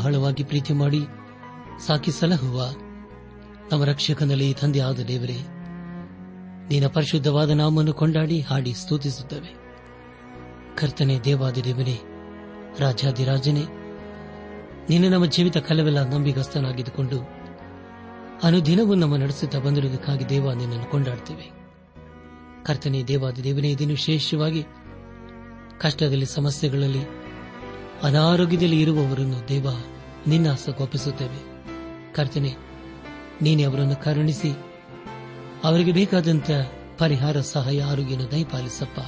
ಬಹಳವಾಗಿ ಪ್ರೀತಿ ಮಾಡಿ ಸಾಕಿ ಸಲಹುವ ನಮ್ಮ ರಕ್ಷಕನಲ್ಲಿ ತಂದೆಯಾದ ದೇವರೇ ನಿನ್ನ ಪರಿಶುದ್ಧವಾದ ನಾಮನ್ನು ಕೊಂಡಾಡಿ ಹಾಡಿ ಸ್ತುತಿಸುತ್ತವೆ. ಕರ್ತನೆ ದೇವಾದಿ ದೇವನೇ ರಾಜಾದಿರಾಜನೇ ನಿನ್ನ ನಮ್ಮ ಜೀವಿತ ಕಲವೆಲ್ಲ ನಂಬಿಗಸ್ತನಾಗಿದ್ದುಕೊಂಡು ಅನುದಿನವೂ ನಮ್ಮ ನಡೆಸುತ್ತಾ ಬಂದಿರುವುದಕ್ಕಾಗಿ ದೇವ ನಿನ್ನನ್ನು ಕೊಂಡಾಡ್ತೇವೆ. ಕರ್ತನೆ ದೇವಾದಿ ದೇವನೇ ಇದನ್ನು ವಿಶೇಷವಾಗಿ ಕಷ್ಟದಲ್ಲಿ, ಸಮಸ್ಯೆಗಳಲ್ಲಿ ಅನಾರೋಗ್ಯದಲ್ಲಿ ಇರುವವರನ್ನು ದೇವ, ನಿನ್ನ ಹಸ್ತಕ್ಕೊಪ್ಪಿಸುತ್ತೇವೆ ಕರ್ತನೆ, ನೀನೆ ಅವರನ್ನು ಕರುಣಿಸಿ, ಅವರಿಗೆ ಬೇಕಾದಂತ ಪರಿಹಾರ, ಸಹಾಯ ಆರೋಗ್ಯನ ದಯಪಾಲಿಸಪ್ಪ.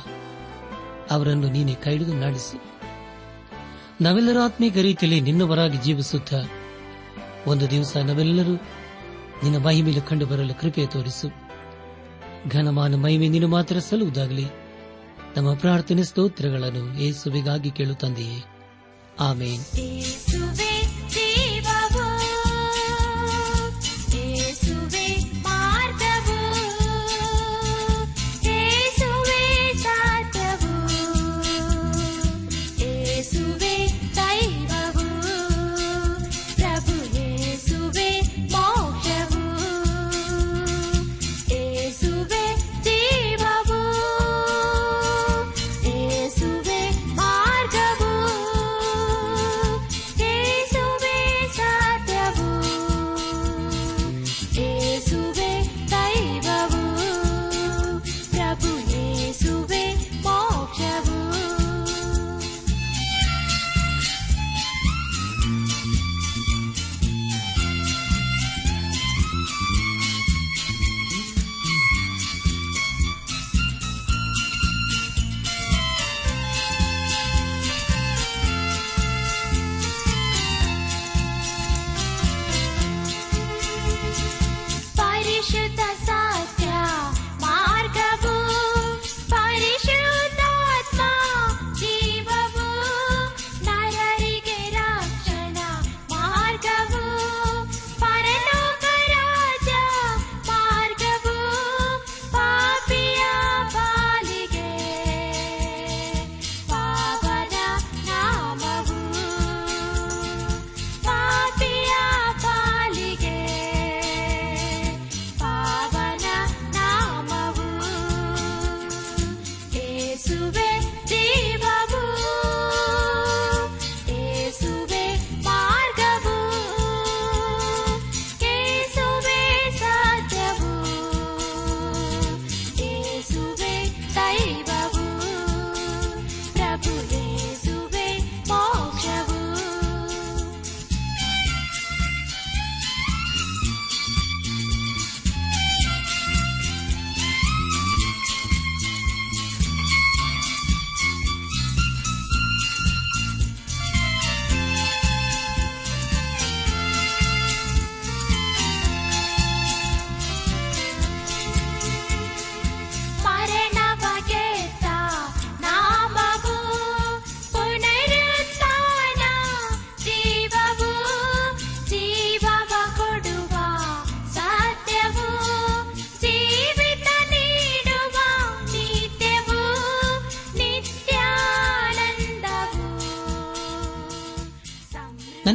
ಅವರನ್ನು ನೀನೆ ಕೈಡಿದು ನಡೆಸು. ನಾವೆಲ್ಲರೂ ಆತ್ಮೀಕ ರೀತಿಯಲ್ಲಿ ನಿನ್ನವರಾಗಿ ಜೀವಿಸುತ್ತ ಒಂದು ದಿವಸ ನಾವೆಲ್ಲರೂ ನಿನ್ನ ಮಹಿಮೆಯಲ್ಲಿ ಕಂಡು ಬರಲು ಕೃಪೆ ತೋರಿಸು. ಘನಮಾನ ಮಹಿಮೆ ನೀನು ಮಾತ್ರ ಸಲ್ಲುವುದಾಗಲಿ. ನಮ್ಮ ಪ್ರಾರ್ಥನೆ ಸ್ತೋತ್ರಗಳನ್ನು ಏಸುವಿಗಾಗಿ ಕೇಳುತ್ತಂದೆಯೇ ആമേൻ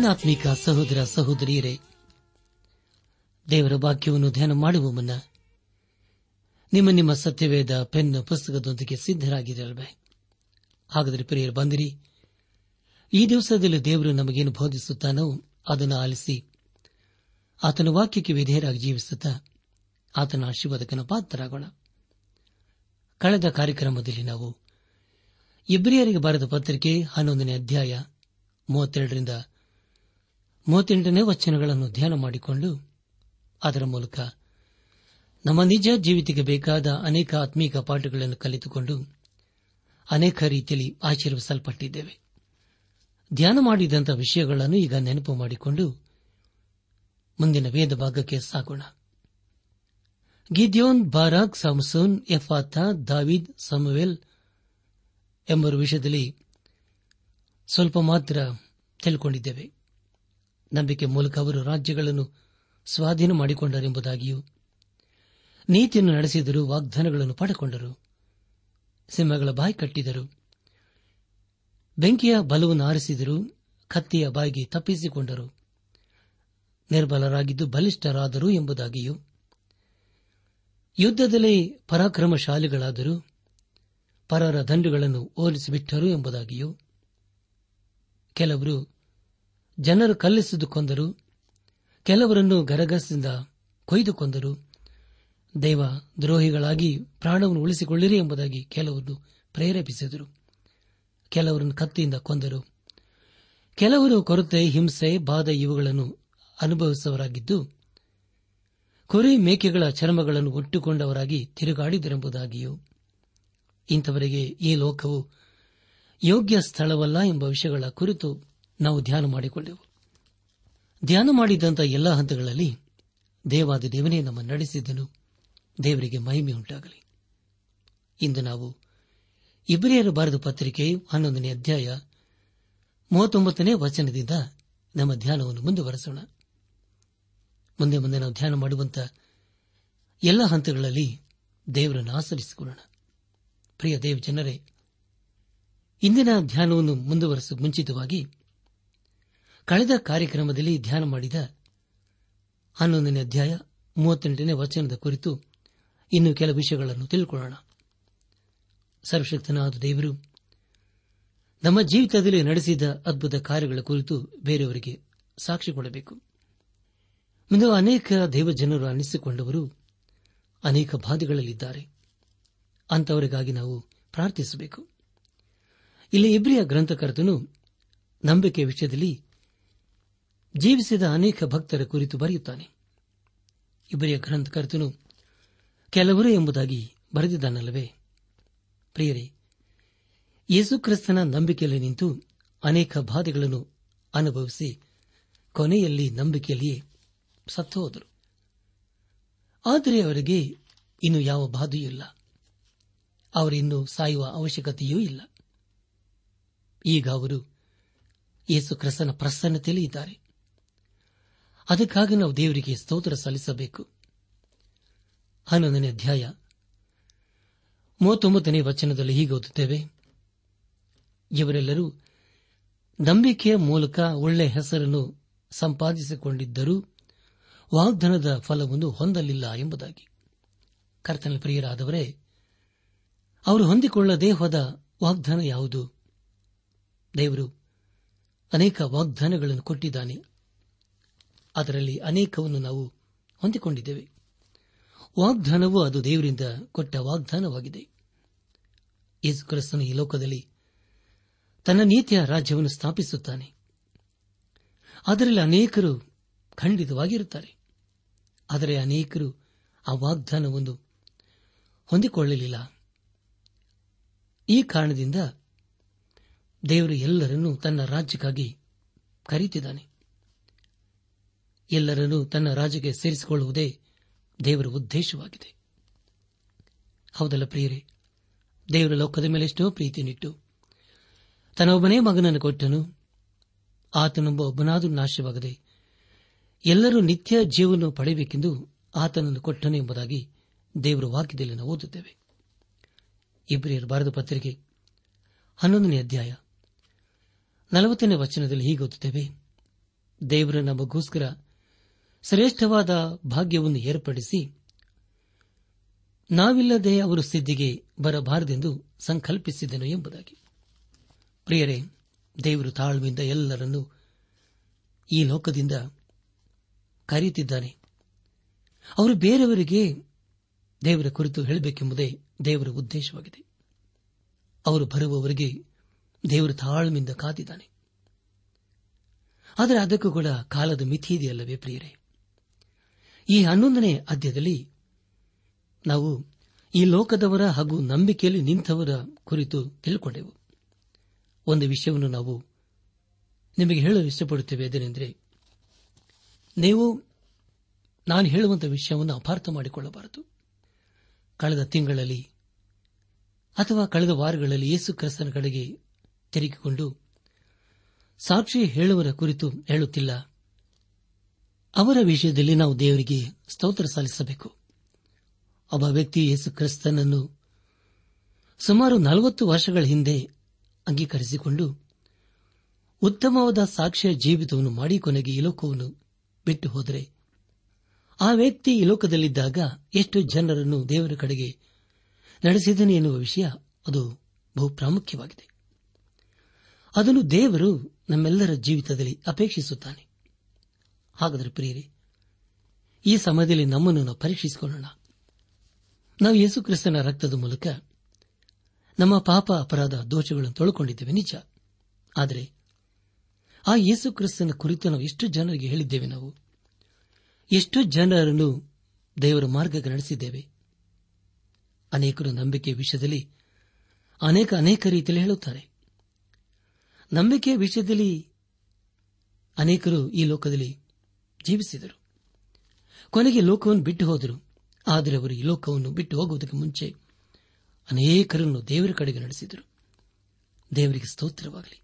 ಆತ್ಮಿಕ ಸಹೋದರ ಸಹೋದರಿಯರೇ, ದೇವರ ವಾಕ್ಯವನ್ನು ಧ್ಯಾನ ಮಾಡುವ ಮುನ್ನ ನಿಮ್ಮ ನಿಮ್ಮ ಸತ್ಯವೇದ ಪೆನ್ ಪುಸ್ತಕದೊಂದಿಗೆ ಸಿದ್ದರಾಗಿರಲ್ವೇ ಹಾಗಾದರೆ ಪ್ರಿಯರು ಬಂದಿರಿ. ಈ ದಿವಸದಲ್ಲಿ ದೇವರು ನಮಗೇನು ಬೋಧಿಸುತ್ತಾನೋ ಅದನ್ನು ಆಲಿಸಿ ಆತನ ವಾಕ್ಯಕ್ಕೆ ವಿಧೇಯರಾಗಿ ಜೀವಿಸುತ್ತ ಆತನ ಆಶೀರ್ವಾದಕನ ಪಾತ್ರರಾಗೋಣ. ಕಳೆದ ಕಾರ್ಯಕ್ರಮದಲ್ಲಿ ನಾವು ಇಬ್ರಿಯರಿಗೆ ಬರೆದ ಪತ್ರಿಕೆ ಹನ್ನೊಂದನೇ ಅಧ್ಯಾಯ ಮೂವತ್ತೆರಡರಿಂದ ಮೂವತ್ತೆಂಟನೇ ವಚನಗಳನ್ನು ಧ್ಯಾನ ಮಾಡಿಕೊಂಡು ಅದರ ಮೂಲಕ ನಮ್ಮ ನಿಜ ಜೀವಿತಕ್ಕೆ ಬೇಕಾದ ಅನೇಕ ಆತ್ಮೀಕ ಪಾಠಗಳನ್ನು ಕಲಿತುಕೊಂಡು ಅನೇಕ ರೀತಿಯಲ್ಲಿ ಆಶೀರ್ವಿಸಲ್ಪಟ್ಟಿದ್ದೇವೆ. ಧ್ಯಾನ ಮಾಡಿದಂಥ ವಿಷಯಗಳನ್ನು ಈಗ ನೆನಪು ಮಾಡಿಕೊಂಡು ಮುಂದಿನ ವೇದ ಭಾಗಕ್ಕೆ ಸಾಗೋಣ. ಗಿದ್ಯೋನ್, ಬಾರಾಕ್, ಸಾಮ್ಸೋನ್, ಎಫಾತಾ, ದಾವಿದ್, ಸಮುವೆಲ್ ಎಂಬ ವಿಷಯದಲ್ಲಿ ಸ್ವಲ್ಪ ಮಾತ್ರ ತಿಳ್ಕೊಂಡಿದ್ದೇವೆ. ನಂಬಿಕೆ ಮೂಲಕ ಅವರು ರಾಜ್ಯಗಳನ್ನು ಸ್ವಾಧೀನ ಮಾಡಿಕೊಂಡರೆಂಬುದಾಗಿಯೂ, ನೀತಿಯನ್ನು ನಡೆಸಿದರು ವಾಗ್ದಾನಗಳನ್ನು ಪಡೆಕೊಂಡರು, ಸಿಂಹಗಳ ಬಾಯಿ ಕಟ್ಟಿದರು, ಬೆಂಕಿಯ ಬಲವನ್ನು ಆರಿಸಿದರು ಕತ್ತಿಯ ಬಾಯಿಗೆ ತಪ್ಪಿಸಿಕೊಂಡರು, ನಿರ್ಬಲರಾಗಿದ್ದು ಬಲಿಷ್ಠರಾದರು ಎಂಬುದಾಗಿಯೂ ಯುದ್ದದಲ್ಲಿ ಪರಾಕ್ರಮಶಾಲಿಗಳಾದರೂ ಪರರ ದಂಡುಗಳನ್ನು ಓಲಿಸಿಬಿಟ್ಟರು ಎಂಬುದಾಗಿಯೂ, ಕೆಲವರು ಜನರು ಕಲ್ಲಿಸಿದು ಕೊಂದರು ಕೆಲವರನ್ನು ಗರಗಸದಿಂದ ಕೊಯ್ದುಕೊಂದರು. ದೈವ ದ್ರೋಹಿಗಳಾಗಿ ಪ್ರಾಣವನ್ನು ಉಳಿಸಿಕೊಳ್ಳಿರಿ ಎಂಬುದಾಗಿ ಕೆಲವರು ಪ್ರೇರೇಪಿಸಿದರು. ಕೆಲವರನ್ನು ಕತ್ತಿಯಿಂದ ಕೊಂದರು. ಕೆಲವರು ಕೊರತೆ, ಹಿಂಸೆ, ಬಾಧೆ ಇವುಗಳನ್ನು ಅನುಭವಿಸುವವರಾಗಿದ್ದು, ಕುರಿ ಮೇಕೆಗಳ ಚರ್ಮಗಳನ್ನು ಒಟ್ಟುಕೊಂಡವರಾಗಿ ತಿರುಗಾಡಿದರೆಂಬುದಾಗಿಯೂ, ಇಂಥವರಿಗೆ ಈ ಲೋಕವು ಯೋಗ್ಯ ಸ್ಥಳವಲ್ಲ ಎಂಬ ವಿಷಯಗಳ ಕುರಿತು ನಾವು ಧ್ಯಾನ ಮಾಡಿಕೊಂಡೆವು ಧ್ಯಾನ ಮಾಡಿದಂಥ ಎಲ್ಲ ಹಂತಗಳಲ್ಲಿ ದೇವಾದ ದೇವನೇ ನಮ್ಮ ನಡೆಸಿದ್ದನು. ದೇವರಿಗೆ ಮಹಿಮೆ ಉಂಟಾಗಲಿ. ಇಂದು ನಾವು ಇಬ್ರಿಯರ ಬಾರದ ಪತ್ರಿಕೆ ಹನ್ನೊಂದನೇ ಅಧ್ಯಾಯ ಮೂವತ್ತೊಂಬತ್ತನೇ ವಚನದಿಂದ ನಮ್ಮ ಧ್ಯಾನವನ್ನು ಮುಂದುವರೆಸೋಣ. ಮುಂದೆ ಮುಂದೆ ನಾವು ಧ್ಯಾನ ಮಾಡುವಂತ ಎಲ್ಲ ಹಂತಗಳಲ್ಲಿ ದೇವರನ್ನು ಆಚರಿಸಿಕೊಳ್ಳೋಣ. ಪ್ರಿಯ ದೇವ ಜನರೇ ಇಂದಿನ ಧ್ಯಾನವನ್ನು ಮುಂದುವರೆಸ ಮುಂಚಿತವಾಗಿ ಕಳೆದ ಕಾರ್ಯಕ್ರಮದಲ್ಲಿ ಧ್ಯಾನ ಮಾಡಿದ ಹನ್ನೊಂದನೇ ಅಧ್ಯಾಯ ಮೂವತ್ತೆಂಟನೇ ವಚನದ ಕುರಿತು ಇನ್ನು ಕೆಲ ವಿಷಯಗಳನ್ನು ತಿಳ್ಕೊಳ್ಳೋಣ. ಸರ್ವಶಕ್ತನಾದ ದೇವರು, ನಮ್ಮ ಜೀವಿತದಲ್ಲಿ ನಡೆಸಿದ ಅದ್ಭುತ ಕಾರ್ಯಗಳ ಕುರಿತು ಬೇರೆಯವರಿಗೆ ಸಾಕ್ಷಿ ಕೊಡಬೇಕು. ಮುಂದೆ ಅನೇಕ ದೇವಜನರು ಅನ್ನಿಸಿಕೊಂಡವರು ಅನೇಕ ಬಾಧೆಗಳಲ್ಲಿದ್ದಾರೆ. ಅಂತವರಿಗಾಗಿ ನಾವು ಪ್ರಾರ್ಥಿಸಬೇಕು. ಇಲ್ಲಿ ಇಬ್ರಿಯ ಗ್ರಂಥಕರ್ತನು ನಂಬಿಕೆ ವಿಷಯದಲ್ಲಿ ಜೀವಿಸಿದ ಅನೇಕ ಭಕ್ತರ ಕುರಿತು ಬರೆಯುತ್ತಾನೆ. ಇಬ್ಬರಿಯ ಗ್ರಂಥಕರ್ತನು ಕೆಲವರು ಎಂಬುದಾಗಿ ಬರೆದಿದ್ದಾನಲ್ಲವೇ? ಪ್ರಿಯರೇ, ಯೇಸುಕ್ರಿಸ್ತನ ನಂಬಿಕೆಯಲ್ಲಿ ನಿಂತು ಅನೇಕ ಬಾಧೆಗಳನ್ನು ಅನುಭವಿಸಿ ಕೊನೆಯಲ್ಲಿ ನಂಬಿಕೆಯಲ್ಲಿಯೇ ಸತ್ತು ಹೋದರು. ಆದರೆ ಅವರಿಗೆ ಇನ್ನು ಯಾವ ಬಾಧೆಯೂ ಇಲ್ಲ. ಅವರಿನ್ನು ಸಾಯುವ ಅವಶ್ಯಕತೆಯೂ ಇಲ್ಲ. ಈಗ ಅವರು ಯೇಸುಕ್ರಿಸ್ತನ ಪ್ರಸನ್ನತೆಯಲ್ಲಿ ಇದ್ದಾರೆ. ಅದಕ್ಕಾಗಿ ನಾವು ದೇವರಿಗೆ ಸ್ತೋತ್ರ ಸಲ್ಲಿಸಬೇಕು. ಹನ್ನೊಂದನೇ ಅಧ್ಯಾಯ. ಮೂವತ್ತೊಂಬತ್ತನೇ ವಚನದಲ್ಲಿ ಹೀಗೆ ಓದುತ್ತೇವೆ. ಇವರೆಲ್ಲರೂ ನಂಬಿಕೆಯ ಮೂಲಕ ಒಳ್ಳೆ ಹೆಸರನ್ನು ಸಂಪಾದಿಸಿಕೊಂಡಿದ್ದರೂ ವಾಗ್ದಾನದ ಫಲವನ್ನು ಹೊಂದಲಿಲ್ಲ ಎಂಬುದಾಗಿ. ಕರ್ತನ ಪ್ರಿಯರಾದವರೇ, ಅವರು ಹೊಂದಿಕೊಳ್ಳದೇ ಹೋದ ವಾಗ್ದಾನ ಯಾವುದು? ದೇವರು ಅನೇಕ ವಾಗ್ದಾನಗಳನ್ನು ಕೊಟ್ಟಿದ್ದಾನೆ. ಅದರಲ್ಲಿ ಅನೇಕವನ್ನು ನಾವು ಹೊಂದಿಕೊಂಡಿದ್ದೇವೆ. ವಾಗ್ದಾನವು ಅದು ದೇವರಿಂದ ಕೊಟ್ಟ ವಾಗ್ದಾನವಾಗಿದೆ. ಯೇಸು ಕ್ರಿಸ್ತನು ಈ ಲೋಕದಲ್ಲಿ ತನ್ನ ನೀತಿಯ ರಾಜ್ಯವನ್ನು ಸ್ಥಾಪಿಸುತ್ತಾನೆ. ಅದರಲ್ಲಿ ಅನೇಕರು ಖಂಡಿತವಾಗಿರುತ್ತಾರೆ. ಆದರೆ ಅನೇಕರು ಆ ವಾಗ್ದಾನವನ್ನು ಹೊಂದಿಕೊಳ್ಳಲಿಲ್ಲ. ಈ ಕಾರಣದಿಂದ ದೇವರು ಎಲ್ಲರನ್ನೂ ತನ್ನ ರಾಜ್ಯಕ್ಕಾಗಿ ಕರೀತಿದ್ದಾನೆ ಎಲ್ಲರನ್ನೂ ತನ್ನ ರಾಜ್ಯಕ್ಕೆ ಸೇರಿಸಿಕೊಳ್ಳುವುದೇ ದೇವರ ಉದ್ದೇಶವಾಗಿದೆ. ಹೌದಲ್ಲ ಪ್ರಿಯರೇ? ದೇವರ ಲೋಕದ ಮೇಲೆ ಎಷ್ಟೋ ಪ್ರೀತಿಯನ್ನಿಟ್ಟು ತನ್ನೊಬ್ಬನೇ ಮಗನನ್ನು ಕೊಟ್ಟನು. ಆತನೊಬ್ಬ ಒಬ್ಬನಾದರೂ ನಾಶವಾಗದೆ ಎಲ್ಲರೂ ನಿತ್ಯ ಜೀವನ ಪಡೆಯಬೇಕೆಂದು ಆತನನ್ನು ಕೊಟ್ಟನು ಎಂಬುದಾಗಿ ದೇವರ ವಾಕ್ಯದಲ್ಲಿ ನಾವು ಓದುತ್ತೇವೆ. ಇಬ್ರಿಯರ್ ಭಾರತ ಪತ್ರಿಕೆ ಹನ್ನೊಂದನೇ ಅಧ್ಯಾಯ ನಲವತ್ತನೇ ವಚನದಲ್ಲಿ ಹೀಗೆ ಓದುತ್ತೇವೆ. ದೇವರ ನಮಗೋಸ್ಕರ ಶ್ರೇಷ್ಠವಾದ ಭಾಗ್ಯವನ್ನು ಏರ್ಪಡಿಸಿ, ನಾವಿಲ್ಲದೆ ಅವರು ಸಿದ್ಧಿಗೆ ಬರಬಾರದೆಂದು ಸಂಕಲ್ಪಿಸಿದನು ಎಂಬುದಾಗಿ. ಪ್ರಿಯರೇ, ದೇವರು ತಾಳ್ಮೆಯಿಂದ ಎಲ್ಲರನ್ನೂ ಈ ಲೋಕದಿಂದ ಕರೆಯುತ್ತಿದ್ದಾನೆ. ಅವರು ಬೇರೆಯವರಿಗೆ ದೇವರ ಕುರಿತು ಹೇಳಬೇಕೆಂಬುದೇ ದೇವರ ಉದ್ದೇಶವಾಗಿದೆ. ಅವರು ಬರುವವರಿಗೆ ದೇವರು ತಾಳ್ಮೆಯಿಂದ ಕಾದಿದ್ದಾನೆ. ಆದರೆ ಅದಕ್ಕೂ ಕೂಡ ಕಾಲದ ಮಿತಿ ಇದೆಯಲ್ಲವೇ ಪ್ರಿಯರೇ? ಈ ಹನ್ನೊಂದನೇ ಅಧ್ಯಾಯದಲ್ಲಿ ನಾವು ಈ ಲೋಕದವರ ಹಾಗೂ ನಂಬಿಕೆಯಲ್ಲಿ ನಿಂತವರ ಕುರಿತು ತಿಳ್ಕೊಂಡೆವು. ಒಂದು ವಿಷಯವನ್ನು ನಾವು ನಿಮಗೆ ಹೇಳಲು ಇಷ್ಟಪಡುತ್ತೇವೆ ಅದೇನೆಂದರೆ ನೀವು ನಾನು ಹೇಳುವಂತಹ ವಿಷಯವನ್ನು ಅಪಾರ್ಥ ಮಾಡಿಕೊಳ್ಳಬಾರದು. ಕಳೆದ ತಿಂಗಳಲ್ಲಿ ಅಥವಾ ಕಳೆದ ವಾರಗಳಲ್ಲಿ ಯೇಸು ಕ್ರಿಸ್ತನ ಕಡೆಗೆ ತಿರುಗಿಕೊಂಡು ಸಾಕ್ಷಿ ಹೇಳುವರ ಕುರಿತು ಹೇಳುತ್ತಿಲ್ಲ. ಅವರ ವಿಷಯದಲ್ಲಿ ನಾವು ದೇವರಿಗೆ ಸ್ತೋತ್ರ ಸಲ್ಲಿಸಬೇಕು. ಒಬ್ಬ ವ್ಯಕ್ತಿ ಯೇಸು ಕ್ರಿಸ್ತನನ್ನು ಸುಮಾರು ನಲವತ್ತು ವರ್ಷಗಳ ಹಿಂದೆ ಅಂಗೀಕರಿಸಿಕೊಂಡು ಉತ್ತಮವಾದ ಸಾಕ್ಷ್ಯ ಜೀವಿತವನ್ನು ಮಾಡಿ ಕೊನೆಗೆ ಈ ಲೋಕವನ್ನು ಬಿಟ್ಟು ಹೋದರೆ, ಆ ವ್ಯಕ್ತಿ ಈ ಲೋಕದಲ್ಲಿದ್ದಾಗ ಎಷ್ಟು ಜನರನ್ನು ದೇವರ ಕಡೆಗೆ ನಡೆಸಿದನು ಎನ್ನುವ ವಿಷಯ ಅದು ಬಹು ಪ್ರಾಮುಖ್ಯವಾಗಿದೆ. ಅದನ್ನು ದೇವರು ನಮ್ಮೆಲ್ಲರ ಜೀವಿತದಲ್ಲಿ ಅಪೇಕ್ಷಿಸುತ್ತಾನೆ. ಹಾಗಾದರೆ ಪ್ರಿಯರಿ, ಈ ಸಮಯದಲ್ಲಿ ನಮ್ಮನ್ನು ನಾವು ಪರೀಕ್ಷಿಸಿಕೊಳ್ಳೋಣ. ನಾವು ಯೇಸು ಕ್ರಿಸ್ತನ ರಕ್ತದ ಮೂಲಕ ನಮ್ಮ ಪಾಪ ಅಪರಾಧ ದೋಷಗಳನ್ನು ತೊಳ್ಕೊಂಡಿದ್ದೇವೆ, ನಿಜ. ಆದರೆ ಆ ಯೇಸು ಕ್ರಿಸ್ತನ ಕುರಿತು ನಾವು ಎಷ್ಟು ಜನರಿಗೆ ಹೇಳಿದ್ದೇವೆ ನಾವು? ಎಷ್ಟು ಜನರನ್ನು ದೇವರ ಮಾರ್ಗಕ್ಕೆ ನಡೆಸಿದ್ದೇವೆ? ಅನೇಕರು ನಂಬಿಕೆ ವಿಷಯದಲ್ಲಿ ಅನೇಕ ಅನೇಕ ರೀತಿಯಲ್ಲಿ ಹೇಳುತ್ತಾರೆ. ನಂಬಿಕೆಯ ವಿಷಯದಲ್ಲಿ ಅನೇಕರು ಈ ಲೋಕದಲ್ಲಿ ಜೀವಿಸಿದರು. ಕೊನೆಗೆ ಲೋಕವನ್ನು ಬಿಟ್ಟು ಹೋದರು. ಆದರೆ ಅವರು ಈ ಲೋಕವನ್ನು ಬಿಟ್ಟು ಹೋಗುವುದಕ್ಕೆ ಮುಂಚೆ ಅನೇಕರನ್ನು ದೇವರ ಕಡೆಗೆ ನಡೆಸಿದರು. ದೇವರಿಗೆ ಸ್ತೋತ್ರವಾಗಲಿ.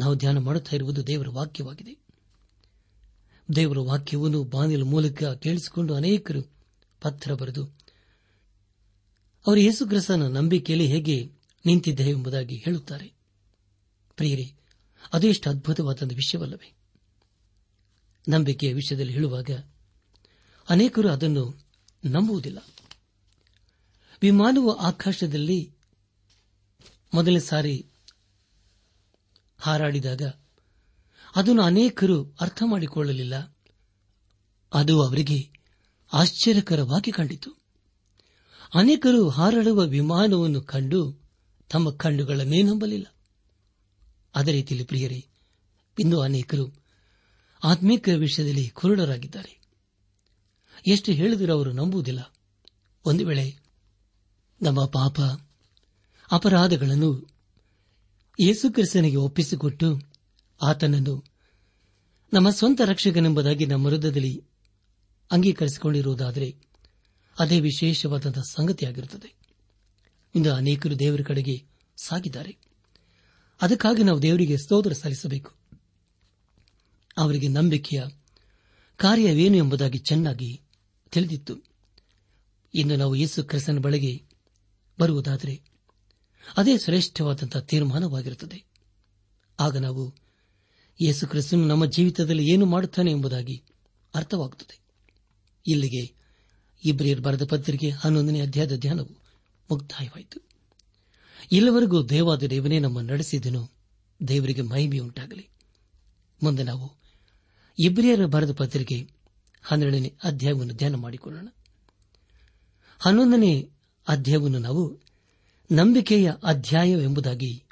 ನಾವು ಧ್ಯಾನ ಮಾಡುತ್ತಾ ಇರುವುದು ದೇವರ ವಾಕ್ಯವಾಗಿದೆ. ದೇವರ ವಾಕ್ಯವನ್ನು ಬಾನಿಲ ಮೂಲಕ ಕೇಳಿಸಿಕೊಂಡು ಅನೇಕರು ಪತ್ರ ಬರೆದು, ಅವರು ಯೇಸುಗ್ರಸನ ನಂಬಿಕೆಯಲ್ಲಿ ಹೇಗೆ ನಿಂತಿದ್ದೇವೆ ಎಂಬುದಾಗಿ ಹೇಳುತ್ತಾರೆ. ಪ್ರಿಯರಿ ಅದೆಷ್ಟು ಅದ್ಭುತವಾದ ವಿಷಯವಲ್ಲವೇ. ನಂಬಿಕೆಯ ವಿಷಯದಲ್ಲಿ ಹೇಳುವಾಗ ಅನೇಕರು ಅದನ್ನು ನಂಬುವುದಿಲ್ಲ. ವಿಮಾನವು ಆಕಾಶದಲ್ಲಿ ಮೊದಲನೇ ಸಾರಿ ಹಾರಾಡಿದಾಗ ಅದನ್ನು ಅನೇಕರು ಅರ್ಥ ಮಾಡಿಕೊಳ್ಳಲಿಲ್ಲ. ಅದು ಅವರಿಗೆ ಆಶ್ಚರ್ಯಕರವಾಗಿ ಕಂಡಿತು. ಅನೇಕರು ಹಾರಾಡುವ ವಿಮಾನವನ್ನು ಕಂಡು ತಮ್ಮ ಕಣ್ಣುಗಳನ್ನೇ ನಂಬಲಿಲ್ಲ. ಅದೇ ರೀತಿಯಲ್ಲಿ ಪ್ರಿಯರೇ ಇಂದು ಅನೇಕರು ಆತ್ಮೀಕ ವಿಷಯದಲ್ಲಿ ಕುರುಡರಾಗಿದ್ದಾರೆ. ಎಷ್ಟು ಹೇಳಿದರೂ ಅವರು ನಂಬುವುದಿಲ್ಲ. ಒಂದು ವೇಳೆ ನಮ್ಮ ಪಾಪ ಅಪರಾಧಗಳನ್ನು ಯೇಸುಕ್ರಿಸ್ತನಿಗೆ ಒಪ್ಪಿಸಿಕೊಟ್ಟು ಆತನನ್ನು ನಮ್ಮ ಸ್ವಂತ ರಕ್ಷಕನೆಂಬುದಾಗಿ ನಮ್ಮ ಹೃದಯದಲ್ಲಿ ಅಂಗೀಕರಿಸಿಕೊಂಡಿರುವುದಾದರೆ ಅದೇ ವಿಶೇಷವಾದಂತಹ ಸಂಗತಿಯಾಗಿರುತ್ತದೆ. ಇಂದು ಅನೇಕರು ದೇವರ ಕಡೆಗೆ ಸಾಗಿದ್ದಾರೆ. ಅದಕ್ಕಾಗಿ ನಾವು ದೇವರಿಗೆ ಸ್ತೋತ್ರ ಸಲ್ಲಿಸಬೇಕು. ಅವರಿಗೆ ನಂಬಿಕೆಯ ಕಾರ್ಯವೇನು ಎಂಬುದಾಗಿ ಚೆನ್ನಾಗಿ ತಿಳಿದಿತ್ತು. ಇಂದು ನಾವು ಯೇಸು ಕ್ರಿಸ್ತನ ಬಳಿಗೆ ಬರುವುದಾದರೆ ಅದೇ ಶ್ರೇಷ್ಠವಾದಂತಹ ತೀರ್ಮಾನವಾಗಿರುತ್ತದೆ. ಆಗ ನಾವು ಯೇಸು ಕ್ರಿಸ್ತನು ನಮ್ಮ ಜೀವಿತದಲ್ಲಿ ಏನು ಮಾಡುತ್ತಾನೆ ಎಂಬುದಾಗಿ ಅರ್ಥವಾಗುತ್ತದೆ. ಇಲ್ಲಿಗೆ ಇಬ್ರಿಯರ್ ಬರೆದ ಪತ್ರಿಕೆ ಹನ್ನೊಂದನೇ ಅಧ್ಯಾಯದ ಧ್ಯಾನವು ಮುಕ್ತಾಯವಾಯಿತು. ಇಲ್ಲಿವರೆಗೂ ದೇವಾದ ದೇವನೇ ನಮ್ಮ ನಡೆಸಿದನು. ದೇವರಿಗೆ ಮಹಿಮೆಯುಂಟಾಗಲಿ. ಮುಂದೆ ನಾವು ಇಬ್ರಿಯರ ಬರೆದ ಪತ್ರಿಕೆ ಹನ್ನೆರಡನೇ ಅಧ್ಯಾಯವನ್ನು ಧ್ಯಾನ ಮಾಡಿಕೊಳ್ಳೋಣ. ಹನ್ನೊಂದನೇ ಅಧ್ಯಾಯವನ್ನು ನಾವು ನಂಬಿಕೆಯ ಅಧ್ಯಾಯವೆಂಬುದಾಗಿ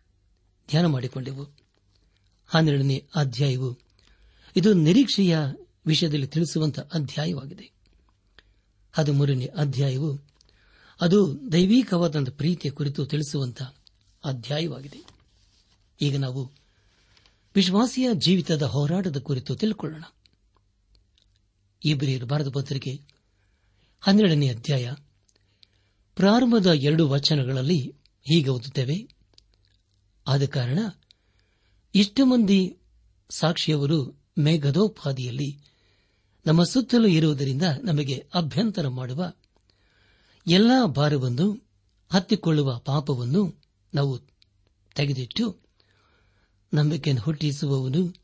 ಧ್ಯಾನ ಮಾಡಿಕೊಂಡೆವು. ಹನ್ನೆರಡನೇ ಅಧ್ಯಾಯವು ಇದು ನಿರೀಕ್ಷೆಯ ವಿಷಯದಲ್ಲಿ ತಿಳಿಸುವಂತಹ ಅಧ್ಯಾಯವಾಗಿದೆ. ಹದಿಮೂರನೇ ಅಧ್ಯಾಯವು ಅದು ದೈವೀಕವಾದ ಪ್ರೀತಿಯ ಕುರಿತು ತಿಳಿಸುವಂತಹ ಅಧ್ಯಾಯವಾಗಿದೆ. ಈಗ ನಾವು ವಿಶ್ವಾಸಿಯ ಜೀವಿತದ ಹೋರಾಟದ ಕುರಿತು ತಿಳ್ಕೊಳ್ಳೋಣ. ಇಬ್ರಿಯರು ಭಾರತ ಪತ್ರಿಕೆ ಹನ್ನೆರಡನೇ ಅಧ್ಯಾಯ ಪ್ರಾರಂಭದ ಎರಡು ವಚನಗಳಲ್ಲಿ ಹೀಗೆ ಓದುತ್ತೇವೆ. ಆದ ಕಾರಣ ಇಷ್ಟು ಮಂದಿ ಸಾಕ್ಷಿಯವರು ಮೇಘದೋಪಾದಿಯಲ್ಲಿ ನಮ್ಮ ಸುತ್ತಲೂ ಇರುವುದರಿಂದ ನಮಗೆ ಅಭ್ಯಂತರ ಮಾಡುವ ಎಲ್ಲಾ ಭಾರವನ್ನು ಹತ್ತಿಕೊಳ್ಳುವ ಪಾಪವನ್ನು ನಾವು ತೆಗೆದಿಟ್ಟು ನಂಬಿಕೆಯನ್ನು ಹುಟ್ಟಿಸುವವನು,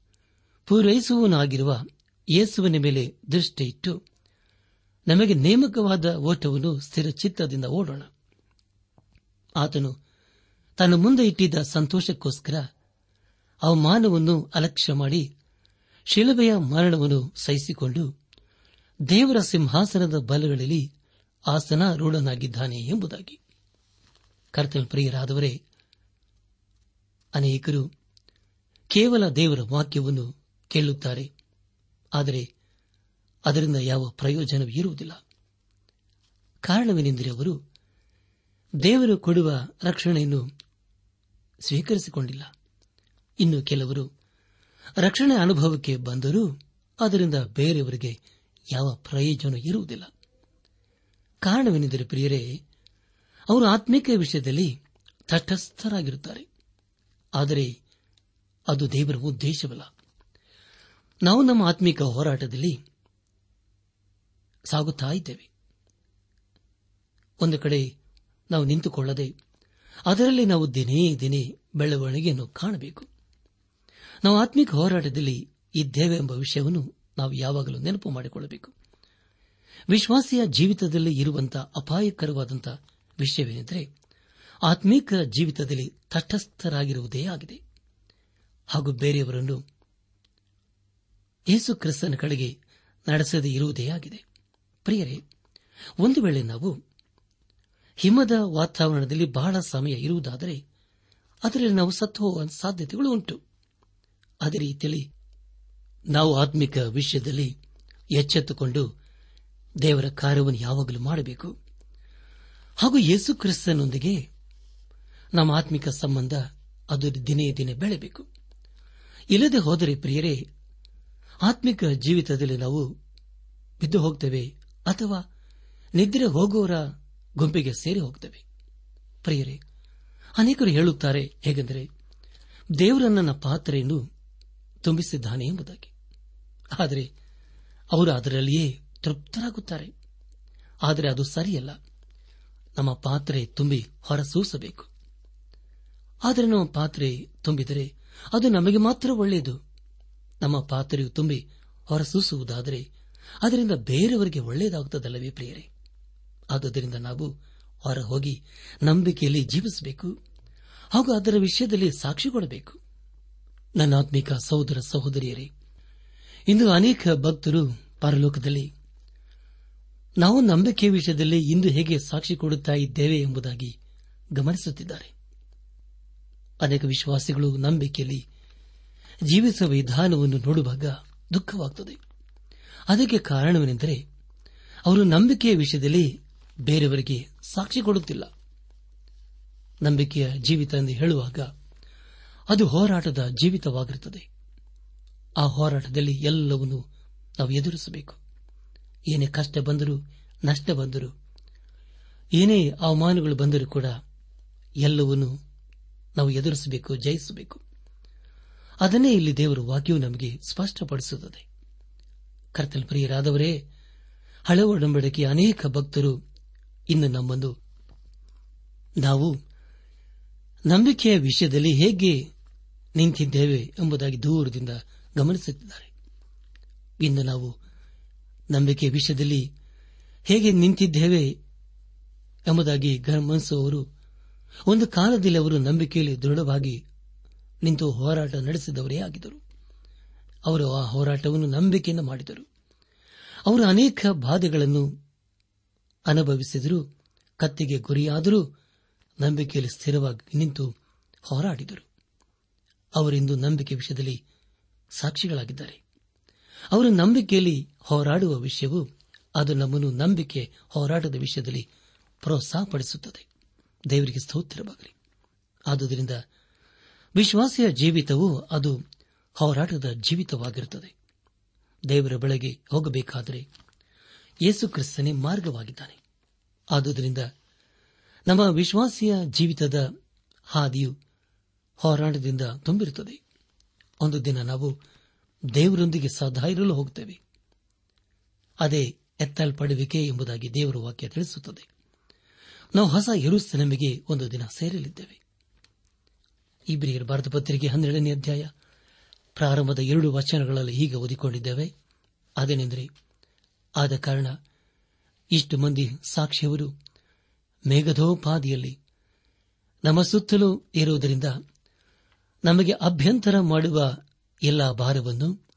ಪೂರೈಸುವವನಾಗಿರುವ ಯೇಸುವಿನ ಮೇಲೆ ದೃಷ್ಟಿ ಇಟ್ಟು ನಮಗೆ ನೇಮಕವಾದ ಓಟವನ್ನು ಸ್ಥಿರಚಿತ್ತದಿಂದ ಓಡೋಣ. ಆತನು ತನ್ನ ಮುಂದೆ ಇಟ್ಟಿದ್ದ ಸಂತೋಷಕ್ಕೋಸ್ಕರ ಅವಮಾನವನ್ನು ಅಲಕ್ಷ್ಯ ಮಾಡಿ ಶಿಲುಬೆಯ ಮರಣವನ್ನು ಸಹಿಸಿಕೊಂಡು ದೇವರ ಸಿಂಹಾಸನದ ಬಲಗಳಲ್ಲಿ ಆಸನ ರೂಢನಾಗಿದ್ದಾನೆ ಎಂಬುದಾಗಿ. ಕರ್ತನ ಪ್ರಿಯರಾದವರೇ, ಅನೇಕರು ಕೇವಲ ದೇವರ ವಾಕ್ಯವನ್ನು ಕೇಳುತ್ತಾರೆ. ಆದರೆ ಅದರಿಂದ ಯಾವ ಪ್ರಯೋಜನವೂ ಇರುವುದಿಲ್ಲ. ಕಾರಣವೇನೆಂದರೆ ಅವರು ದೇವರು ಕೊಡುವ ರಕ್ಷಣೆಯನ್ನು ಸ್ವೀಕರಿಸಿಕೊಂಡಿಲ್ಲ. ಇನ್ನು ಕೆಲವರು ರಕ್ಷಣೆ ಅನುಭವಕ್ಕೆ ಬಂದರೂ ಅದರಿಂದ ಬೇರೆಯವರಿಗೆ ಯಾವ ಪ್ರಯೋಜನ ಇರುವುದಿಲ್ಲ. ಕಾರಣವೇನೆಂದರೆ ಪ್ರಿಯರೇ, ಅವರು ಆತ್ಮಿಕ ವಿಷಯದಲ್ಲಿ ತಟಸ್ಥರಾಗಿರುತ್ತಾರೆ. ಆದರೆ ಅದು ದೇವರ ಉದ್ದೇಶವಲ್ಲ. ನಾವು ನಮ್ಮ ಆತ್ಮಿಕ ಹೋರಾಟದಲ್ಲಿ ಸಾಗುತ್ತಾ ಇದ್ದೇವೆ. ಒಂದು ಕಡೆ ನಾವು ನಿಂತುಕೊಳ್ಳದೆ, ಅದರಲ್ಲಿ ನಾವು ದಿನೇ ದಿನೇ ಬೆಳವಣಿಗೆಯನ್ನು ಕಾಣಬೇಕು. ನಾವು ಆತ್ಮಿಕ ಹೋರಾಟದಲ್ಲಿ ಇದ್ದೇವೆ ಎಂಬ ವಿಷಯವನ್ನು ನಾವು ಯಾವಾಗಲೂ ನೆನಪು ಮಾಡಿಕೊಳ್ಳಬೇಕು. ವಿಶ್ವಾಸಿಯ ಜೀವಿತದಲ್ಲಿ ಇರುವಂತಹ ಅಪಾಯಕರವಾದಂತಹ ವಿಷಯವೇನೆಂದರೆ ಆತ್ಮೀಕ ಜೀವಿತದಲ್ಲಿ ತಟಸ್ಥರಾಗಿರುವುದೇ ಆಗಿದೆ. ಹಾಗೂ ಬೇರೆಯವರನ್ನು ಯೇಸು ಕ್ರಿಸ್ತನ ಕಡೆಗೆ ನಡೆಸದೇ ಇರುವುದೇ ಆಗಿದೆ. ಪ್ರಿಯರೇ, ಒಂದು ವೇಳೆ ನಾವು ಹಿಮದ ವಾತಾವರಣದಲ್ಲಿ ಬಹಳ ಸಮಯ ಇರುವುದಾದರೆ ಅದರಲ್ಲಿ ನಾವು ಸತ್ತು ಹೋಗುವ ಸಾಧ್ಯತೆಗಳು ಉಂಟು. ಅದೇ ರೀತಿಯಲ್ಲಿ ನಾವು ಆತ್ಮಿಕ ವಿಷಯದಲ್ಲಿ ಎಚ್ಚೆತ್ತುಕೊಂಡು ದೇವರ ಕಾರ್ಯವನ್ನು ಯಾವಾಗಲೂ ಮಾಡಬೇಕು. ಹಾಗೂ ಯೇಸು ಕ್ರಿಸ್ತನೊಂದಿಗೆ ನಮ್ಮ ಆತ್ಮಿಕ ಸಂಬಂಧ ಅದು ದಿನೇ ದಿನೇ ಬೆಳೆಬೇಕು ಇಲ್ಲದೆ ಹೋದರೆ ಪ್ರಿಯರೇ, ಆತ್ಮಿಕ ಜೀವಿತದಲ್ಲಿ ನಾವು ಬಿದ್ದು ಹೋಗ್ತೇವೆ ಅಥವಾ ನಿದ್ರೆ ಹೋಗುವವರ ಗುಂಪಿಗೆ ಸೇರಿ ಹೋಗ್ತೇವೆ. ಪ್ರಿಯರೇ, ಅನೇಕರು ಹೇಳುತ್ತಾರೆ ಹೇಗೆಂದರೆ, ದೇವರ ನನ್ನ ಪಾತ್ರೆಯನ್ನು ತುಂಬಿಸಿದ್ದಾನೆ ಎಂಬುದಾಗಿ. ಆದರೆ ಅವರು ಅದರಲ್ಲಿಯೇ ತೃಪ್ತರಾಗುತ್ತಾರೆ. ಆದರೆ ಅದು ಸರಿಯಲ್ಲ. ನಮ್ಮ ಪಾತ್ರೆ ತುಂಬಿ ಹೊರಸೂಸಬೇಕು. ಆದರೆ ನಮ್ಮ ಪಾತ್ರೆ ತುಂಬಿದರೆ ಅದು ನಮಗೆ ಮಾತ್ರ ಒಳ್ಳೆಯದು. ನಮ್ಮ ಪಾತ್ರೆಯು ತುಂಬಿ ಹೊರಸೂಸುವುದಾದರೆ ಅದರಿಂದ ಬೇರೆಯವರಿಗೆ ಒಳ್ಳೆಯದಾಗುತ್ತದಲ್ಲವೇ ಪ್ರಿಯರೇ? ಆದುದರಿಂದ ನಾವು ಹೊರ ಹೋಗಿ ನಂಬಿಕೆಯಲ್ಲಿ ಜೀವಿಸಬೇಕು, ಹಾಗೂ ಅದರ ವಿಷಯದಲ್ಲಿ ಸಾಕ್ಷಿ ಕೊಡಬೇಕು. ನನ್ನ ಆತ್ಮಿಕ ಸಹೋದರ ಸಹೋದರಿಯರೇ, ಇಂದು ಅನೇಕ ಭಕ್ತರು ಪರಲೋಕದಲ್ಲಿ ನಾವು ನಂಬಿಕೆಯ ವಿಷಯದಲ್ಲಿ ಇಂದು ಹೇಗೆ ಸಾಕ್ಷಿ ಕೊಡುತ್ತಾ ಇದ್ದೇವೆ ಎಂಬುದಾಗಿ ಗಮನಿಸುತ್ತಿದ್ದಾರೆ. ಅನೇಕ ವಿಶ್ವಾಸಿಗಳು ನಂಬಿಕೆಯಲ್ಲಿ ಜೀವಿಸುವ ವಿಧಾನವನ್ನು ನೋಡುವಾಗ ದುಃಖವಾಗುತ್ತದೆ ಅದಕ್ಕೆ ಕಾರಣವೇನೆಂದರೆ, ಅವರು ನಂಬಿಕೆಯ ವಿಷಯದಲ್ಲಿ ಬೇರೆಯವರಿಗೆ ಸಾಕ್ಷಿ ಕೊಡುತ್ತಿಲ್ಲ. ನಂಬಿಕೆಯ ಜೀವಿತ ಎಂದು ಹೇಳುವಾಗ ಅದು ಹೋರಾಟದ ಜೀವಿತವಾಗಿರುತ್ತದೆ. ಆ ಹೋರಾಟದಲ್ಲಿ ಎಲ್ಲವನ್ನೂ ನಾವು ಎದುರಿಸಬೇಕು. ಏನೇ ಕಷ್ಟ ಬಂದರೂ ನಷ್ಟ ಬಂದರೂ, ಏನೇ ಅವಮಾನಗಳು ಬಂದರೂ ಕೂಡ ಎಲ್ಲವನ್ನೂ ನಾವು ಎದುರಿಸಬೇಕು, ಜಯಿಸಬೇಕು. ಅದನ್ನೇ ಇಲ್ಲಿ ದೇವರ ವಾಕ್ಯವು ನಮಗೆ ಸ್ಪಷ್ಟಪಡಿಸುತ್ತದೆ. ಕರ್ತಲ್ ಪ್ರಿಯರಾದವರೇ ಹಳೆ ಒಡಂಬಡಿಕೆಯ ಅನೇಕ ಭಕ್ತರು ಇನ್ನು ನಮ್ಮನ್ನು ನಾವು ನಂಬಿಕೆಯ ವಿಷಯದಲ್ಲಿ ಹೇಗೆ ನಿಂತಿದ್ದೇವೆ ಎಂಬುದಾಗಿ ದೂರದಿಂದ ಗಮನಿಸುತ್ತಿದ್ದಾರೆ. ಇನ್ನು ನಾವು ನಂಬಿಕೆಯ ವಿಷಯದಲ್ಲಿ ಹೇಗೆ ನಿಂತಿದ್ದೇವೆ ಎಂಬುದಾಗಿ ಗಮನಿಸುವವರು ಒಂದು ಕಾಲದಲ್ಲಿ ಅವರು ನಂಬಿಕೆಯಲ್ಲಿ ದೃಢವಾಗಿ ನಿಂತು ಹೋರಾಟ ನಡೆಸಿದವರೇ ಆಗಿದ್ದರು. ಅವರು ಆ ಹೋರಾಟವನ್ನು ನಂಬಿಕೆಯಿಂದ ಮಾಡಿದರು. ಅವರು ಅನೇಕ ಬಾಧೆಗಳನ್ನು ಅನುಭವಿಸಿದರೂ, ಕತ್ತಿಗೆ ಗುರಿಯಾದರೂ ನಂಬಿಕೆಯಲ್ಲಿ ಸ್ಥಿರವಾಗಿ ನಿಂತು ಹೋರಾಡಿದರು. ಅವರಿಂದು ನಂಬಿಕೆ ವಿಷಯದಲ್ಲಿ ಸಾಕ್ಷಿಗಳಾಗಿದ್ದಾರೆ. ಅವರ ನಂಬಿಕೆಯಲ್ಲಿ ಹೋರಾಡುವ ವಿಷಯವು, ಅದು ನಮ್ಮನ್ನು ನಂಬಿಕೆ ಹೋರಾಟದ ವಿಷಯದಲ್ಲಿ ಪ್ರೋತ್ಸಾಹಪಡಿಸುತ್ತದೆ. ದೇವರಿಗೆ ಸ್ತೋತ್ರವಾಗಲಿ. ಆದುದರಿಂದ ವಿಶ್ವಾಸಿಯ ಜೀವಿತವು ಅದು ಹೋರಾಟದ ಜೀವಿತವಾಗಿರುತ್ತದೆ. ದೇವರ ಬೆಳಗ್ಗೆ ಹೋಗಬೇಕಾದರೆ ಯೇಸು ಕ್ರಿಸ್ತನೇ ಮಾರ್ಗವಾಗಿದ್ದಾನೆ. ಆದುದರಿಂದ ನಮ್ಮ ವಿಶ್ವಾಸಿಯ ಜೀವಿತದ ಹಾದಿಯು ಹೋರಾಟದಿಂದ ತುಂಬಿರುತ್ತದೆ. ಒಂದು ದಿನ ನಾವು ದೇವರೊಂದಿಗೆ ಸದಾ ಇರಲು ಹೋಗುತ್ತೇವೆ. ಅದೇ ಎತ್ತಲ್ಪಡುವಿಕೆ ಎಂಬುದಾಗಿ ದೇವರ ವಾಕ್ಯ ತಿಳಿಸುತ್ತದೆ. ನಾವು ಹೊಸ ಯರುಸಲೇಮಿಗೆ ಒಂದು ದಿನ ಸೇರಲಿದ್ದೇವೆ. ಇಬ್ರಿಯರ್ ಭಾರತ ಪತ್ರಿಕೆ ಹನ್ನೆರಡನೇ ಅಧ್ಯಾಯ ಪ್ರಾರಂಭದ ಎರಡು ವಚನಗಳಲ್ಲಿ ಹೀಗೆ ಓದಿಕೊಂಡಿದ್ದೇವೆ. ಅದೇನೆಂದರೆ, ಆದ ಕಾರಣ ಇಷ್ಟು ಮಂದಿ ಸಾಕ್ಷಿಯವರು ಮೇಘದೋಪಾದಿಯಲ್ಲಿ ನಮ್ಮ ಸುತ್ತಲೂ ಇರುವುದರಿಂದ ನಮಗೆ ಅಭ್ಯಂತರ ಮಾಡುವ ಎಲ್ಲ ಭಾರವನ್ನು,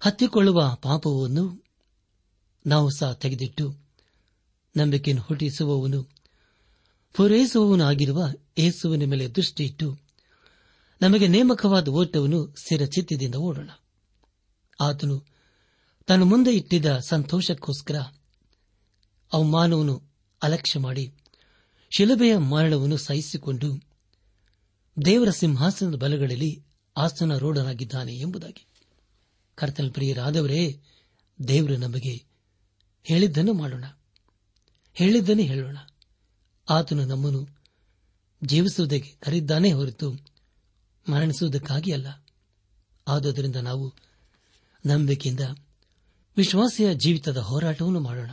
ಹತ್ತಿಕೊಳ್ಳುವ ಪಾಪವನ್ನು ನಾವು ಸಹ ತೆಗೆದಿಟ್ಟು ನಂಬಿಕೆಯನ್ನು ಹುಟ್ಟಿಸುವವನು, ಪೂರೈಸುವವನಾಗಿರುವ ಯೇಸುವಿನ ಮೇಲೆ ದೃಷ್ಟಿಯಿಟ್ಟು ನಮಗೆ ನೇಮಕವಾದ ಓಟವನ್ನು ಸ್ಥಿರಚಿತ್ತದಿಂದ ಓಡೋಣ. ಆತನು ತನ್ನ ಮುಂದೆ ಇಟ್ಟಿದ್ದ ಸಂತೋಷಕ್ಕೋಸ್ಕರ ಅವಮಾನವನ್ನು ಅಲಕ್ಷ್ಯ ಮಾಡಿ ಶಿಲುಬೆಯ ಮರಣವನ್ನು ಸಹಿಸಿಕೊಂಡು ದೇವರ ಸಿಂಹಾಸನದ ಬಲಗಳಲ್ಲಿ ಆಸನ ರೋಡನಾಗಿದ್ದಾನೆ ಎಂಬುದಾಗಿ. ಕರ್ತನ ಪ್ರಿಯರಾದವರೇ, ದೇವರು ನಮಗೆ ಹೇಳಿದ್ದನ್ನು ಮಾಡೋಣ. ಹೇಳಿದ್ದನ್ನೇ ಹೇಳೋಣ. ಆತನು ನಮ್ಮನ್ನು ಜೀವಿಸುವುದಕ್ಕೆ ಕರೆದಿದ್ದಾನೆ ಹೊರತು ಮರಣಿಸುವುದಕ್ಕಾಗಿ ಅಲ್ಲ. ಆದುದರಿಂದ ನಾವು ನಂಬಿಕೆಯಿಂದ ವಿಶ್ವಾಸಿಯ ಜೀವಿತದ ಹೋರಾಟವನ್ನು ಮಾಡೋಣ.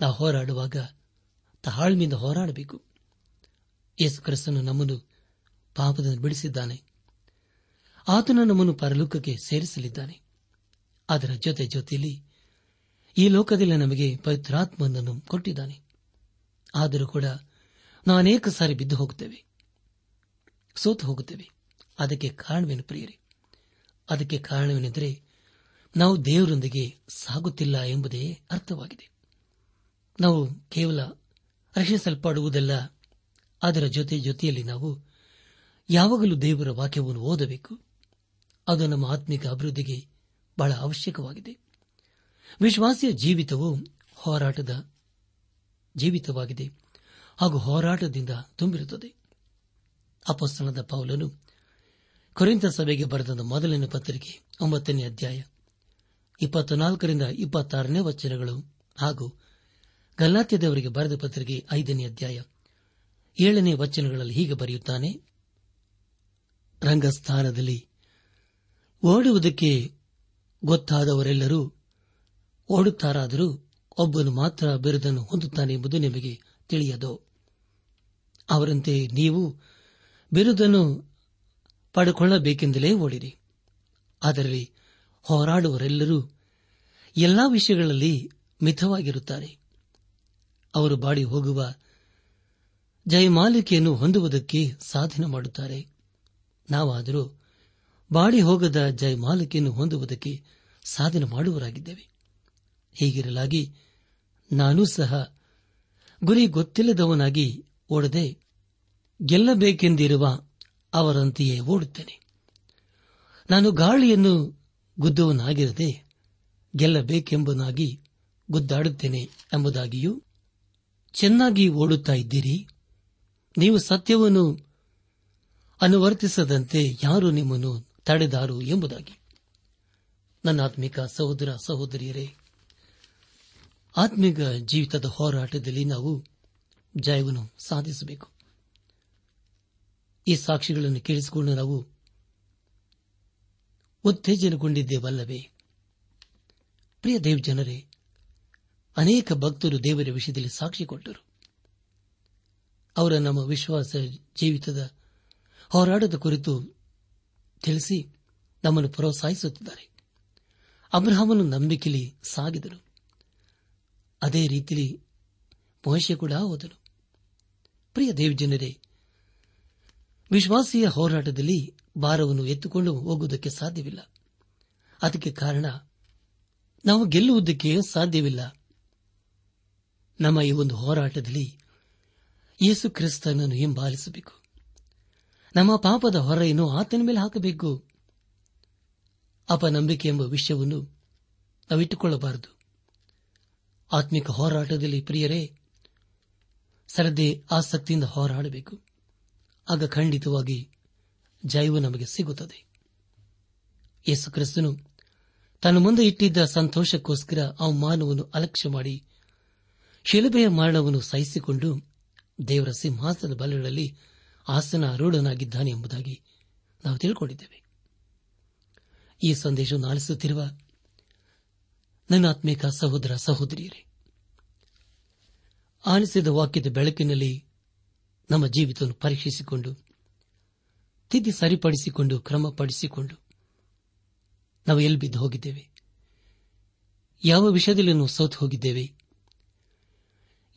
ನಾವು ಹೋರಾಡುವಾಗ ತಾಳ್ಮೆಯಿಂದ ಹೋರಾಡಬೇಕು. ಯೇಸು ಕ್ರಿಸ್ತನು ನಮ್ಮನ್ನು ಪಾಪದಿಂದ ಬಿಡಿಸಿದ್ದಾನೆ. ಆತನು ನಮ್ಮನ್ನು ಪರಲೋಕಕ್ಕೆ ಸೇರಿಸಲಿದ್ದಾನೆ. ಅದರ ಜೊತೆ ಜೊತೆಯಲ್ಲಿ ಈ ಲೋಕದಲ್ಲಿ ನಮಗೆ ಪವಿತ್ರಾತ್ಮನನ್ನು ಕೊಟ್ಟಿದ್ದಾನೆ. ಆದರೂ ಕೂಡ ನಾವು ಅನೇಕ ಸಾರಿ ಬಿದ್ದು ಹೋಗುತ್ತೇವೆ. ಸೋತು ಹೋಗುತ್ತೇವೆ. ಅದಕ್ಕೆ ಕಾರಣವೇನು ಪ್ರಿಯರೇ? ಅದಕ್ಕೆ ಕಾರಣವೇನೆಂದರೆ ನಾವು ದೇವರೊಂದಿಗೆ ಸಾಗುತ್ತಿಲ್ಲ ಎಂಬುದೇ ಅರ್ಥವಾಗಿದೆ. ನಾವು ಕೇವಲ ರಕ್ಷಿಸಲ್ಪಡುವುದಲ್ಲ, ಅದರ ಜೊತೆ ಜೊತೆಯಲ್ಲಿ ನಾವು ಯಾವಾಗಲೂ ದೇವರ ವಾಕ್ಯವನ್ನು ಓದಬೇಕು. ಅದು ನಮ್ಮ ಆತ್ಮಿಕ ಅಭಿವೃದ್ಧಿಗೆ ಬಹಳ ಅವಶ್ಯಕವಾಗಿದೆ. ವಿಶ್ವಾಸಿಯ ಜೀವಿತವು ಹೋರಾಟದ ಜೀವಿತವಾಗಿದೆ ಹಾಗೂ ಹೋರಾಟದಿಂದ ತುಂಬಿರುತ್ತದೆ. ಅಪಸ್ತನದ ಪೌಲನು ಕೊರಿಂತ ಸಭೆಗೆ ಬರೆದ ಮೊದಲನೇ ಪತ್ರಿಕೆ ಒಂಬತ್ತನೇ ಅಧ್ಯಾಯ ಇಪ್ಪತ್ನಾಲ್ಕರಿಂದ ಇಪ್ಪತ್ತಾರನೇ ವಚನಗಳು ಹಾಗೂ ಗಲ್ಲಾತ್ಯದವರಿಗೆ ಬರೆದ ಪತ್ರಿಕೆ ಐದನೇ ಅಧ್ಯಾಯ ಏಳನೇ ವಚನಗಳಲ್ಲಿ ಹೀಗೆ ಬರೆಯುತ್ತಾನೆ, ರಂಗಸ್ಥಾನದಲ್ಲಿ ಓಡುವುದಕ್ಕೆ ಗೊತ್ತಾದವರೆಲ್ಲರೂ ಓಡುತ್ತಾರಾದರೂ ಒಬ್ಬನು ಮಾತ್ರ ಬಿರುದನ್ನು ಹೊಂದುತ್ತಾನೆ ಎಂಬುದು ನಿಮಗೆ ತಿಳಿಯದು. ಅವರಂತೆ ನೀವು ಬಿರುದನ್ನು ಪಡೆಕೊಳ್ಳಬೇಕೆಂದಲೇ ಓಡಿರಿ. ಆದರೆ ಹೋರಾಡುವರೆಲ್ಲರೂ ಎಲ್ಲಾ ವಿಷಯಗಳಲ್ಲಿ ಮಿತವಾಗಿರುತ್ತಾರೆ. ಅವರು ಬಾಡಿ ಹೋಗುವ ಜಯಮಾಲಿಕೆಯನ್ನು ಹೊಂದುವುದಕ್ಕೆ ಸಾಧನೆ ಮಾಡುತ್ತಾರೆ. ನಾವಾದರೂ ಬಾಡಿ ಹೋಗದ ಜಯಮಾಲಿಕೆಯನ್ನು ಹೊಂದುವುದಕ್ಕೆ ಸಾಧನೆ ಮಾಡುವರಾಗಿದ್ದೇವೆ ಹೀಗಿರಲಾಗಿ ನಾನೂ ಸಹ ಗುರಿ ಗೊತ್ತಿಲ್ಲದವನಾಗಿ ಓಡದೆ ಗೆಲ್ಲಬೇಕೆಂದಿರುವ ಅವರಂತೆಯೇ ಓಡುತ್ತೇನೆ. ನಾನು ಗಾಳಿಯನ್ನು ಗುದ್ದುವನಾಗಿರದೆ ಗೆಲ್ಲಬೇಕೆಂಬನಾಗಿ ಗುದ್ದಾಡುತ್ತೇನೆ ಎಂಬುದಾಗಿಯೂ ಚೆನ್ನಾಗಿ ಓಡುತ್ತಾ ಇದ್ದೀರಿ. ನೀವು ಸತ್ಯವನ್ನು ಅನುವರ್ತಿಸದಂತೆ ಯಾರು ನಿಮ್ಮನ್ನು ತಡೆದಾರು ಎಂಬುದಾಗಿ. ನನ್ನ ಆತ್ಮಿಕ ಸಹೋದರ ಸಹೋದರಿಯರೇ ಆತ್ಮಿಕ ಜೀವಿತದ ಹೋರಾಟದಲ್ಲಿ ನಾವು ಜಯವನ್ನು ಸಾಧಿಸಬೇಕು. ಈ ಸಾಕ್ಷಿಗಳನ್ನು ಕೇಳಿಸಿಕೊಂಡು ನಾವು ಉತ್ತೇಜನಗೊಂಡಿದ್ದೇವಲ್ಲವೇ? ಪ್ರಿಯ ದೇವ್ ಜನರೇ, ಅನೇಕ ಭಕ್ತರು ದೇವರ ವಿಷಯದಲ್ಲಿ ಸಾಕ್ಷಿ ಕೊಟ್ಟರು. ಅವರ ನಮ್ಮ ವಿಶ್ವಾಸ ಜೀವಿತದ ಹೋರಾಟದ ಕುರಿತು ತಿಳಿಸಿ ನಮ್ಮನ್ನು ಪ್ರೋತ್ಸಾಹಿಸುತ್ತಿದ್ದಾರೆ. ಅಬ್ರಹಾಮನು ನಂಬಿಕೆಯಲ್ಲಿ ಸಾಗಿದರು ಅದೇ ರೀತಿಯಲ್ಲಿ ಮಹಿಷೆ ಕೂಡ ಹೋದನು. ಪ್ರಿಯ ದೇವಜನರೇ, ವಿಶ್ವಾಸೀಯ ಹೋರಾಟದಲ್ಲಿ ಭಾರವನ್ನು ಎತ್ತುಕೊಂಡು ಹೋಗುವುದಕ್ಕೆ ಸಾಧ್ಯವಿಲ್ಲ. ಅದಕ್ಕೆ ಕಾರಣ, ನಾವು ಗೆಲ್ಲುವುದಕ್ಕೆ ಸಾಧ್ಯವಿಲ್ಲ. ನಮ್ಮ ಈ ಒಂದು ಹೋರಾಟದಲ್ಲಿ ಯೇಸು ಕ್ರಿಸ್ತನನ್ನು ಹಿಂಬಾಲಿಸಬೇಕು. ನಮ್ಮ ಪಾಪದ ಹೊರೆಯನ್ನು ಆತನ ಮೇಲೆ ಹಾಕಬೇಕು. ಅಪನಂಬಿಕೆ ಎಂಬ ವಿಷಯವನ್ನು ನಾವಿಟ್ಟುಕೊಳ್ಳಬಾರದು. ಆತ್ಮಿಕ ಹೋರಾಟದಲ್ಲಿ ಪ್ರಿಯರೇ, ಸರದಿ ಆಸಕ್ತಿಯಿಂದ ಹೋರಾಡಬೇಕು. ಆಗ ಖಂಡಿತವಾಗಿ ಜಯವು ನಮಗೆ ಸಿಗುತ್ತದೆ. ಯೇಸು ಕ್ರಿಸ್ತನು ತನ್ನ ಮುಂದೆ ಇಟ್ಟಿದ್ದ ಸಂತೋಷಕ್ಕೋಸ್ಕರ ಅವಮಾನವನ್ನು ಅಲಕ್ಷ್ಯ ಮಾಡಿ ಶಿಲುಬೆಯ ಮರಣವನ್ನು ಸಹಿಸಿಕೊಂಡು ದೇವರ ಸಿಂಹಾಸನ ಬಲಗಳಲ್ಲಿ ಆಸನ ಆರೂಢನಾಗಿದ್ದಾನೆ ಎಂಬುದಾಗಿ ನಾವು ತಿಳ್ಕೊಂಡಿದ್ದೇವೆ. ಈ ಸಂದೇಶವನ್ನು ಆಲಿಸುತ್ತಿರುವ ನನ್ನ ಆತ್ಮಿಕ ಸಹೋದರ ಸಹೋದರಿಯರೇ, ಆಲಿಸಿದ ವಾಕ್ಯದ ಬೆಳಕಿನಲ್ಲಿ ನಮ್ಮ ಜೀವಿತವನ್ನು ಪರೀಕ್ಷಿಸಿಕೊಂಡು, ತಿದ್ದಿ ಸರಿಪಡಿಸಿಕೊಂಡು, ಕ್ರಮಪಡಿಸಿಕೊಂಡು ನಾವು ಎಲ್ಲಿ ಬಿದ್ದು ಹೋಗಿದ್ದೇವೆ? ಯಾವ ವಿಷಯದಲ್ಲಿ ನಾವು ಸೋತು ಹೋಗಿದ್ದೇವೆ?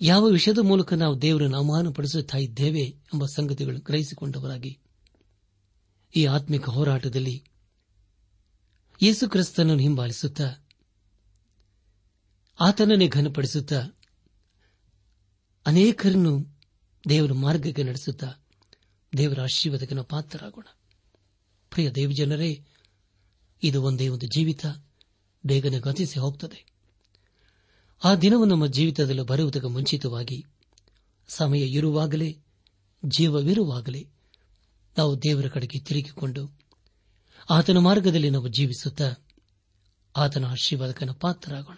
ಯಾವ ವಿಷಯದ ಮೂಲಕ ನಾವು ದೇವರನ್ನು ಅವಮಾನಪಡಿಸುತ್ತಾ ಇದ್ದೇವೆ ಎಂಬ ಸಂಗತಿಗಳನ್ನು ಗ್ರಹಿಸಿಕೊಂಡವರಾಗಿ ಈ ಆತ್ಮಿಕ ಹೋರಾಟದಲ್ಲಿ ಯೇಸುಕ್ರಿಸ್ತನನ್ನು ಹಿಂಬಾಲಿಸುತ್ತಾ ಆತನನ್ನೇ ಘನಪಡಿಸುತ್ತ ಅನೇಕರನ್ನು ದೇವರ ಮಾರ್ಗಕ್ಕೆ ನಡೆಸುತ್ತಾ ದೇವರ ಆಶೀರ್ವಾದಕ್ಕೆ ನಾವು ಪಾತ್ರರಾಗೋಣ. ಪ್ರಿಯ ದೇವಜನರೇ, ಇದು ಒಂದೇ ಒಂದು ಜೀವಿತ ಬೇಗನೆ ಗತಿಸಿ ಹೋಗ್ತದೆ. ಆ ದಿನವು ನಮ್ಮ ಜೀವಿತದಲ್ಲಿ ಬರುವುದಕ್ಕೆ ಮುಂಚಿತವಾಗಿ ಸಮಯ ಇರುವಾಗಲೇ, ಜೀವವಿರುವಾಗಲೇ ನಾವು ದೇವರ ಕಡೆಗೆ ತಿರುಗಿಕೊಂಡು ಆತನ ಮಾರ್ಗದಲ್ಲಿ ನಾವು ಜೀವಿಸುತ್ತಾ ಆತನ ಆಶೀರ್ವಾದಕನ ಪಾತ್ರರಾಗೋಣ.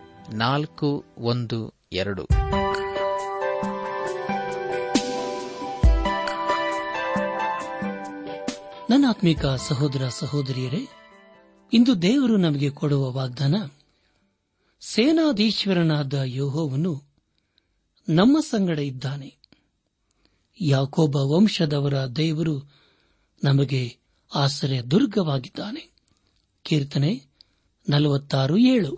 ನಾಲ್ಕು, ಒಂದು, ಎರಡು. ನನ್ನ ಆತ್ಮಿಕ ಸಹೋದರ ಸಹೋದರಿಯರೇ, ಇಂದು ದೇವರು ನಮಗೆ ಕೊಡುವ ವಾಗ್ದಾನ, ಸೇನಾಧೀಶ್ವರನಾದ ಯೋಹೋವನು ನಮ್ಮ ಸಂಗಡ ಇದ್ದಾನೆ. ಯಾಕೋಬ ವಂಶದವರ ದೇವರು ನಮಗೆ ಆಶ್ರಯ ದುರ್ಗವಾಗಿದ್ದಾನೆ ಕೀರ್ತನೆ ನಲವತ್ತಾರು ಏಳು.